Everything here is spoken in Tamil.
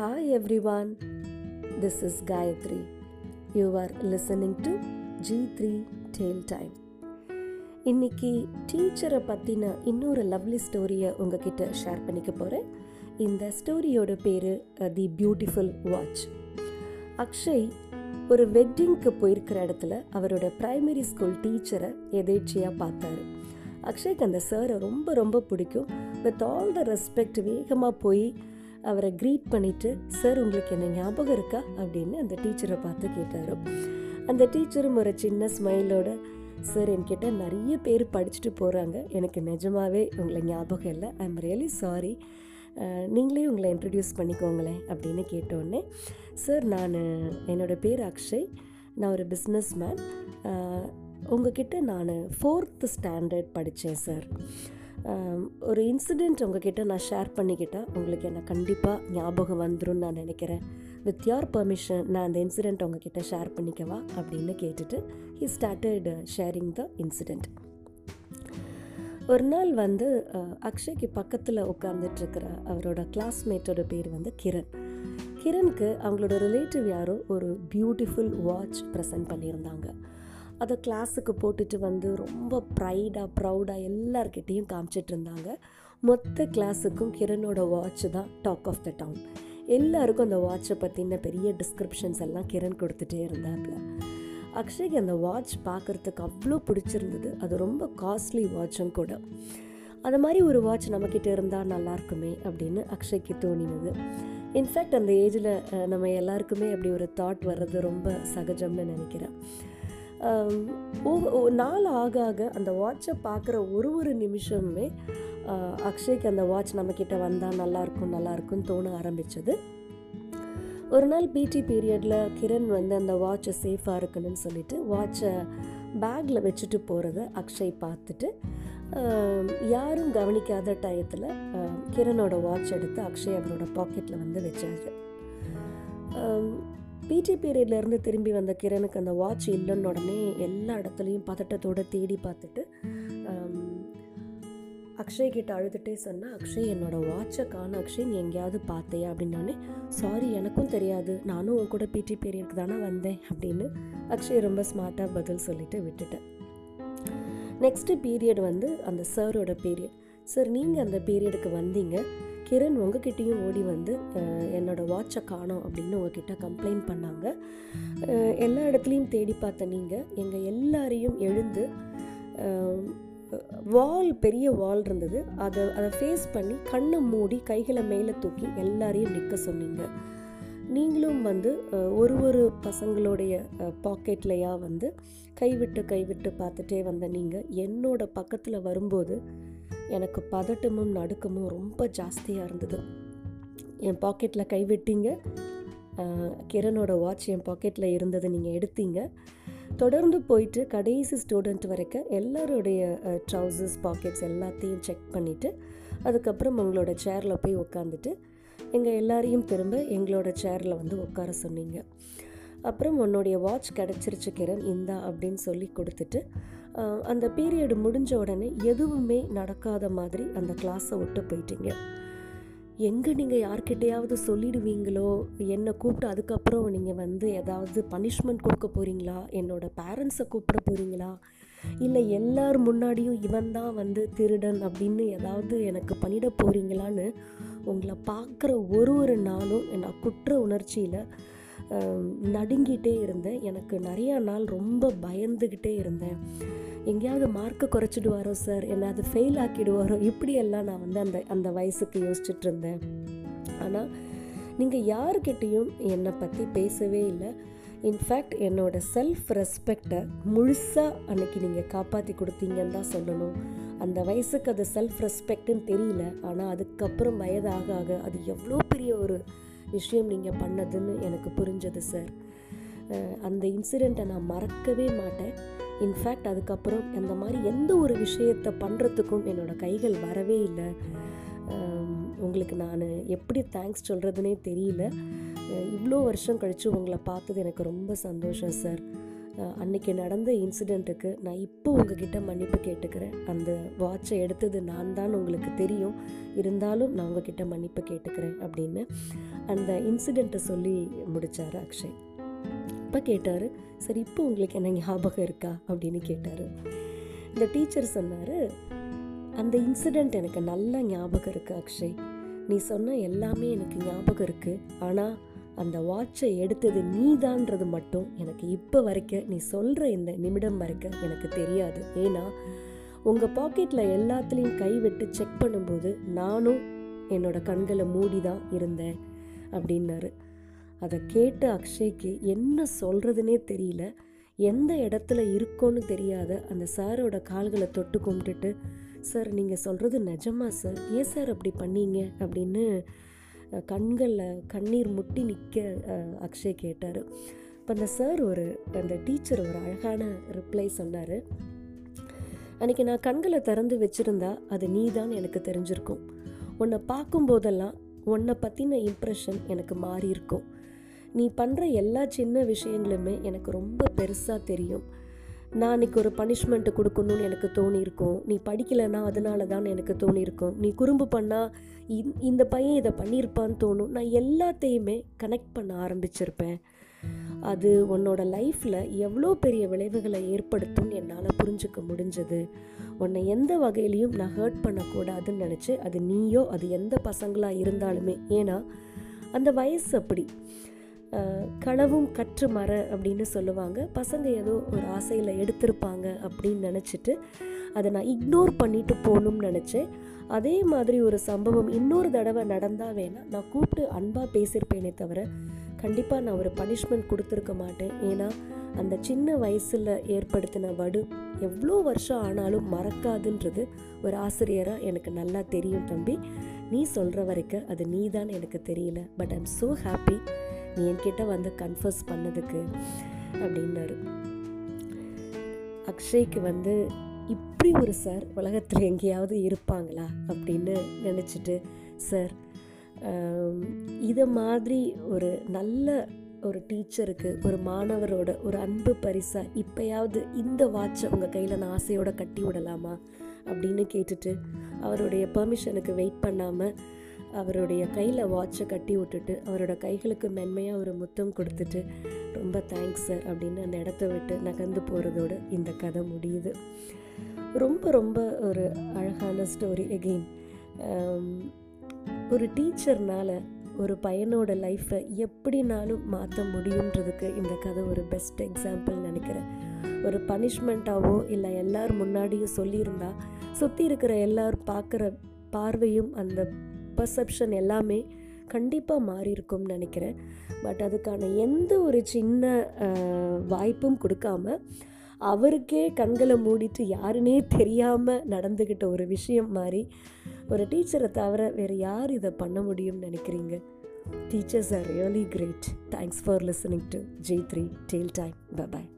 Hi everyone, this is Gayatri. You are listening to G3 Tail Time. இன்னைக்கு டீச்சரை பற்றின இன்னொரு லவ்லி ஸ்டோரியை உங்ககிட்ட ஷேர் பண்ணிக்க போகிறேன் இந்த ஸ்டோரியோட பேர் தி பியூட்டிஃபுல் வாட்ச் அக்ஷய் ஒரு வெட்டிங்க்கு போயிருக்கிற இடத்துல அவரோட ப்ரைமரி ஸ்கூல் டீச்சரை எதேச்சியாக பார்த்தாரு. அக்ஷய்க்கு அந்த சாரை ரொம்ப ரொம்ப பிடிக்கும். வித் ஆல் த ரெஸ்பெக்ட் வேகமாக போய் அவரை க்ரீட் பண்ணிவிட்டு சார் உங்களுக்கு என்ன ஞாபகம் இருக்கா? அப்படின்னு அந்த டீச்சரை பார்த்து கேட்டார். அந்த டீச்சரும் ஒரு சின்ன ஸ்மைலோட சார் என்கிட்ட நிறைய பேர் படிச்சுட்டு போகிறாங்க எனக்கு நிஜமாகவே உங்களை ஞாபகம் இல்லை. ஐ எம் ரியலி சாரி நீங்களே உங்களை இன்ட்ரடியூஸ் பண்ணிக்கோங்களேன் அப்படின்னு கேட்டோடனே சார் நான் என்னோடய பேர் அக்ஷய். நான் ஒரு பிஸ்னஸ் மேன் உங்ககிட்ட நான் ஃபோர்த்து ஸ்டாண்டர்ட் படித்தேன் சார் ஒரு இன்சிடெண்ட் உங்ககிட்ட நான் ஷேர் பண்ணிக்கிட்டேன் உங்களுக்கு என்ன கண்டிப்பாக ஞாபகம் வந்துடும் நான் நினைக்கிறேன். வித் யோர் பர்மிஷன் நான் அந்த இன்சிடெண்ட் உங்ககிட்ட ஷேர் பண்ணிக்கவா அப்படின்னு கேட்டுட்டு he started sharing the incident ஒரு நாள் வந்து அக்ஷய்க்கு பக்கத்தில் உட்காந்துட்ருக்கிற அவரோட கிளாஸ்மேட்டோட பேர் வந்து கிரண். கிரணுக்கு அவங்களோட ரிலேட்டிவ் யாரோ ஒரு பியூட்டிஃபுல் வாட்ச் ப்ரெசென்ட் பண்ணியிருந்தாங்க. அதை கிளாஸுக்கு போட்டுட்டு வந்து ரொம்ப ப்ரைடாக ப்ரௌடாக எல்லார்கிட்டேயும் காமிச்சிட்டு இருந்தாங்க. மொத்த கிளாஸுக்கும் கிரணோட வாட்ச் தான் டாக் ஆஃப் த டவுன் எல்லாருக்கும் அந்த வாட்சை பற்றின பெரிய டிஸ்கிரிப்ஷன்ஸ் எல்லாம் கிரண் கொடுத்துட்டே இருந்தாப்புல. அக்ஷய்க்கு அந்த வாட்ச் பார்க்குறதுக்கு அவ்வளோ பிடிச்சிருந்தது. அது ரொம்ப காஸ்ட்லி வாட்சும் கூட. அந்த மாதிரி ஒரு வாட்ச் நம்மக்கிட்ட இருந்தால் நல்லாயிருக்குமே அப்படின்னு அக்ஷய்க்கு தோணினது. இன்ஃபேக்ட் அந்த ஏஜில் நம்ம எல்லாருக்குமே அப்படி ஒரு தாட் வர்றது ரொம்ப சகஜம்னு நினைக்கிறேன். நாள் ஆக ஆக அந்த வாட்சை பார்க்குற ஒரு ஒரு நிமிஷமுமே அக்ஷய்க்கு அந்த வாட்ச் நம்மக்கிட்ட வந்தால் நல்லாயிருக்கும் நல்லாயிருக்கும்னு தோண ஆரம்பித்தது ஒரு நாள் பிடி பீரியடில் கிரண் வந்து அந்த வாட்சை சேஃபாக இருக்கணும்னு சொல்லிட்டு வாட்சை பேக்கில் வச்சுட்டு போகிறத அக்ஷய் பார்த்துட்டு யாரும் கவனிக்காத டயத்தில் கிரணோட வாட்ச் எடுத்து அக்ஷய் அவரோட பாக்கெட்டில் வந்து வச்சாரு. பிடி பீரியட்லேருந்து திரும்பி வந்த கிரணுக்கு அந்த வாட்ச் இல்லைன்னு உடனே எல்லா இடத்துலையும் பதட்டத்தோடு தேடி பார்த்துட்டு அக்ஷய் கிட்ட அழுதுகிட்டே சொன்னால் அக்ஷய் என்னோடய வாட்சை காண அக்ஷய் நீ எங்கேயாவது பார்த்தையா? அப்படின்னோடனே சாரி எனக்கும் தெரியாது. நானும் உன் கூட பிடி பீரியடுக்கு தானே வந்தேன் அப்படின்னு அக்ஷய் ரொம்ப ஸ்மார்ட்டாக பதில் சொல்லிவிட்டு விட்டுட்டேன். நெக்ஸ்ட்டு பீரியட் வந்து அந்த சாரோட பீரியட் சார் நீங்கள் அந்த பீரியடுக்கு வந்தீங்க. கிரண் உங்ககிட்டேயும் ஓடி வந்து என்னோடய வாட்சை காணோம் அப்படின்னு உங்ககிட்ட கம்ப்ளைண்ட் பண்ணாங்க. எல்லா இடத்துலையும் தேடி பார்த்த நீங்கள் எங்கள் எல்லாரையும் எழுந்து வால் பெரிய வால் இருந்தது. அதை அதை ஃபேஸ் பண்ணி கண்ணை மூடி கைகளை மேலே தூக்கி எல்லாரையும் நிற்க சொன்னீங்க. நீங்களும் வந்து ஒரு ஒரு பசங்களுடைய பாக்கெட்லையா வந்து கைவிட்டு கைவிட்டு பார்த்துட்டே வந்த நீங்கள் என்னோட பக்கத்தில் வரும்போது எனக்கு பதட்டமும் நடுக்கமும் ரொம்ப ஜாஸ்தியாக இருந்தது. என் பாக்கெட்டில் கைவிட்டீங்க கிரணோட வாட்ச் என் பாக்கெட்டில் இருந்ததை நீங்கள் எடுத்தீங்க. தொடர்ந்து போயிட்டு கடைசி ஸ்டூடெண்ட் வரைக்கும் எல்லாருடைய ட்ரௌசர்ஸ் பாக்கெட்ஸ் எல்லாத்தையும் செக் பண்ணிவிட்டு அதுக்கப்புறம் உங்களோட சேரில் போய் உட்காந்துட்டு எங்கள் எல்லாரையும் திரும்ப எங்களோட சேரில் வந்து உட்கார சொன்னீங்க. அப்புறம் உன்னுடைய வாட்ச் கிடச்சிருச்சு கிரண் இந்தா அப்படின்னு சொல்லி கொடுத்துட்டு அந்த பீரியடு முடிஞ்ச உடனே எதுவுமே நடக்காத மாதிரி அந்த கிளாஸை விட்டு போயிட்டீங்க. எங்கே நீங்கள் யார்கிட்டையாவது சொல்லிடுவீங்களோ என்னை கூப்பிட்டு அதுக்கப்புறம் நீங்கள் வந்து ஏதாவது பனிஷ்மெண்ட் கொடுக்க போகிறீங்களா என்னோடய பேரண்ட்ஸை கூப்பிட போகிறீங்களா இல்லை எல்லார் முன்னாடியும் இவன் தான் வந்து திருடன் அப்படின்னு ஏதாவது எனக்கு பண்ணிட போகிறீங்களான்னு உங்களை பார்க்குற ஒரு ஒரு நாளும் நான் குற்ற உணர்ச்சியில் நடுங்கிட்டே இருந்தேன். எனக்கு நிறையா நாள் ரொம்ப பயந்துக்கிட்டே இருந்தேன். எங்கேயாவது மார்க்கை குறைச்சிடுவாரோ சார் என்னை அது ஃபெயில் ஆக்கிடுவாரோ? இப்படியெல்லாம் நான் வந்து அந்த அந்த வயசுக்கு யோசிச்சுட்டு இருந்தேன். ஆனால் நீங்கள் யாருக்கிட்டேயும் என்னை பற்றி பேசவே இல்லை. இன்ஃபேக்ட் என்னோடய செல்ஃப் ரெஸ்பெக்டை முழுசாக அன்னைக்கு நீங்கள் காப்பாற்றி கொடுத்தீங்கன்னு தான் சொல்லணும். அந்த வயசுக்கு அது செல்ஃப் ரெஸ்பெக்ட்னு தெரியல. ஆனால் அதுக்கப்புறம் வயதாக ஆக அது எவ்வளோ பெரிய ஒரு விஷயம் நீங்கள் பண்ணதுன்னு எனக்கு புரிஞ்சது சார் அந்த இன்சிடெண்ட்டை நான் மறக்கவே மாட்டேன். இன்ஃபேக்ட் அதுக்கப்புறம் அந்த மாதிரி எந்த ஒரு விஷயத்தை பண்ணுறதுக்கும் என்னோடய கைகள் வரவே இல்லை. உங்களுக்கு நான் எப்படி தேங்க்ஸ் சொல்கிறதுனே தெரியல. இவ்வளோ வருஷம் கழித்து உங்களை பார்த்தது எனக்கு ரொம்ப சந்தோஷம் சார் அன்றைக்கி நடந்த இன்சிடெண்ட்டுக்கு நான் இப்போ உங்ககிட்ட மன்னிப்பு கேட்டுக்கிறேன். அந்த வாட்சை எடுத்தது நான் தான் உங்களுக்கு தெரியும். இருந்தாலும் நான் உங்ககிட்ட மன்னிப்பு கேட்டுக்கிறேன் அப்படின்னு அந்த இன்சிடெண்ட்டை சொல்லி முடித்தார் அக்ஷய். அப்போ கேட்டார் சரி இப்போ உங்களுக்கு என்ன ஞாபகம் இருக்கா? அப்படின்னு கேட்டார். இந்த டீச்சர் சொன்னார் அந்த இன்சிடெண்ட் எனக்கு நல்லா ஞாபகம் இருக்குது அக்ஷய். நீ சொன்ன எல்லாமே எனக்கு ஞாபகம் இருக்குது ஆனால் அந்த வாட்சை எடுத்தது நீதான்றது மட்டும் எனக்கு இப்போ வரைக்கும் நீ சொல்கிற இந்த நிமிடம் வரைக்கும் எனக்கு தெரியாது. ஏன்னா உங்கள் பாக்கெட்டில் எல்லாத்துலேயும் கை விட்டு செக் பண்ணும்போது நானும் என்னோட கண்களை மூடி தான் இருந்தேன் அப்படின்னாரு. அதை கேட்ட அக்ஷய்க்கு என்ன சொல்கிறதுனே தெரியல. எந்த இடத்துல இருக்கோன்னு தெரியாத அந்த சாரோட கால்களை தொட்டு கும்பிட்டுட்டு சார் நீங்கள் சொல்கிறது நிஜமா சார்? ஏன் சார் அப்படி பண்ணீங்க? அப்படின்னு கண்களில் கண்ணீர் முட்டி நிற்க அக்ஷய் கேட்டார். இப்போ அந்த சார் ஒரு அந்த டீச்சர் ஒரு அழகான ரிப்ளை சொன்னார். அன்றைக்கி நான் கண்களை திறந்து வச்சுருந்தா அது நீ தான் எனக்கு தெரிஞ்சிருக்கும். உன்னை பார்க்கும்போதெல்லாம் உன்னை பற்றின இம்ப்ரெஷன் எனக்கு மாறி இருக்கும் நீ பண்ணுற எல்லா சின்ன விஷயங்களுமே எனக்கு ரொம்ப பெருசாக தெரியும். நான் அன்றைக்கி ஒரு பனிஷ்மெண்ட்டு கொடுக்கணும்னு எனக்கு தோணியிருக்கும். நீ படிக்கலைன்னா அதனால தான் எனக்கு தோணியிருக்கும். நீ குறும்பு பண்ணால் இந்த பையன் இதை பண்ணியிருப்பான்னு தோணும். நான் எல்லாத்தையுமே கனெக்ட் பண்ண ஆரம்பிச்சிருப்பேன். அது உன்னோட லைஃப்பில் எவ்வளோ பெரிய விளைவுகளை ஏற்படுத்தும்னு என்னால் புரிஞ்சுக்க முடிஞ்சது. உன்னை எந்த வகையிலையும் நான் ஹர்ட் பண்ணக்கூடாதுன்னு நினச்சி அது நீயோ அது எந்த பசங்களாக இருந்தாலுமே ஏன்னா அந்த வயசு அப்படி. களவும் கற்று மர அப்படின்னு சொல்லுவாங்க. பசங்க ஏதோ ஒரு ஆசையில் எடுத்திருப்பாங்க அப்படின்னு நினச்சிட்டு அதை நான் இக்னோர் பண்ணிட்டு போகணும்னு நினச்சேன். அதே மாதிரி ஒரு சம்பவம் இன்னொரு தடவை நடந்தால் வேணால் நான் கூப்பிட்டு அன்பாக பேசியிருப்பேனே தவிர கண்டிப்பாக நான் ஒரு பனிஷ்மெண்ட் கொடுத்துருக்க மாட்டேன். ஏன்னா அந்த சின்ன வயசில் ஏற்படுத்தின வடு எவ்வளோ வருஷம் ஆனாலும் மறக்காதுன்றது ஒரு ஆசிரியராக எனக்கு நல்லா தெரியும் தம்பி. நீ சொல்கிற வரைக்கும் அது நீ தான் எனக்கு தெரியல. பட் ஐம் ஸோ ஹாப்பி நீ என்கிட்ட வந்து கன்ஃபர்ஸ் பண்ணதுக்கு அப்படின்னாரு. அக்ஷய்க்கு வந்து இப்படி ஒரு சார் உலகத்தில் எங்கேயாவது இருப்பாங்களா? அப்படின்னு நினச்சிட்டு சார் இதை மாதிரி ஒரு நல்ல ஒரு டீச்சருக்கு ஒரு மாணவரோட ஒரு அன்பு பரிசாக இப்போயாவது இந்த வாட்சை உங்கள் கையில் நான் ஆசையோடு கட்டி விடலாமா? அப்படின்னு கேட்டுட்டு அவருடைய பெர்மிஷனுக்கு வெயிட் பண்ணாமல் அவருடைய கையில் வாட்சை கட்டி விட்டுட்டு அவரோட கைகளுக்கு மென்மையாக ஒரு முத்தம் கொடுத்துட்டு ரொம்ப தேங்க்ஸ் சார் அப்படின்னு அந்த இடத்த விட்டு நகர்ந்து போகிறதோடு இந்த கதை முடியுது. ரொம்ப ரொம்ப ஒரு அழகான ஸ்டோரி எகெயின் um, ஒரு டீச்சர்னால் ஒரு பையனோட லைஃப்பை எப்படினாலும் மாற்ற முடியுன்றதுக்கு இந்த கதை ஒரு பெஸ்ட் எக்ஸாம்பிள் நினைக்கிறேன். ஒரு பனிஷ்மெண்ட்டாவோ இல்லை எல்லார் முன்னாடியும் சொல்லியிருந்தா சுற்றி இருக்கிற எல்லாரும் பார்க்குற பார்வையும் அந்த பர்செப்ஷன் எல்லாமே கண்டிப்பாக மாறி இருக்கும்னு நினைக்கிறேன். பட் அதுக்கான எந்த ஒரு சின்ன வாய்ப்பும் கொடுக்காம அவருக்கே கண்களை மூடிட்டு யாருன்னே தெரியாமல் நடந்துக்கிட்ட ஒரு விஷயம் மாதிரி ஒரு டீச்சரை தவிர வேறு யார் இதை பண்ண முடியும்னு நினைக்கிறீங்க? Teachers are really great thanks for listening to J three tale time bye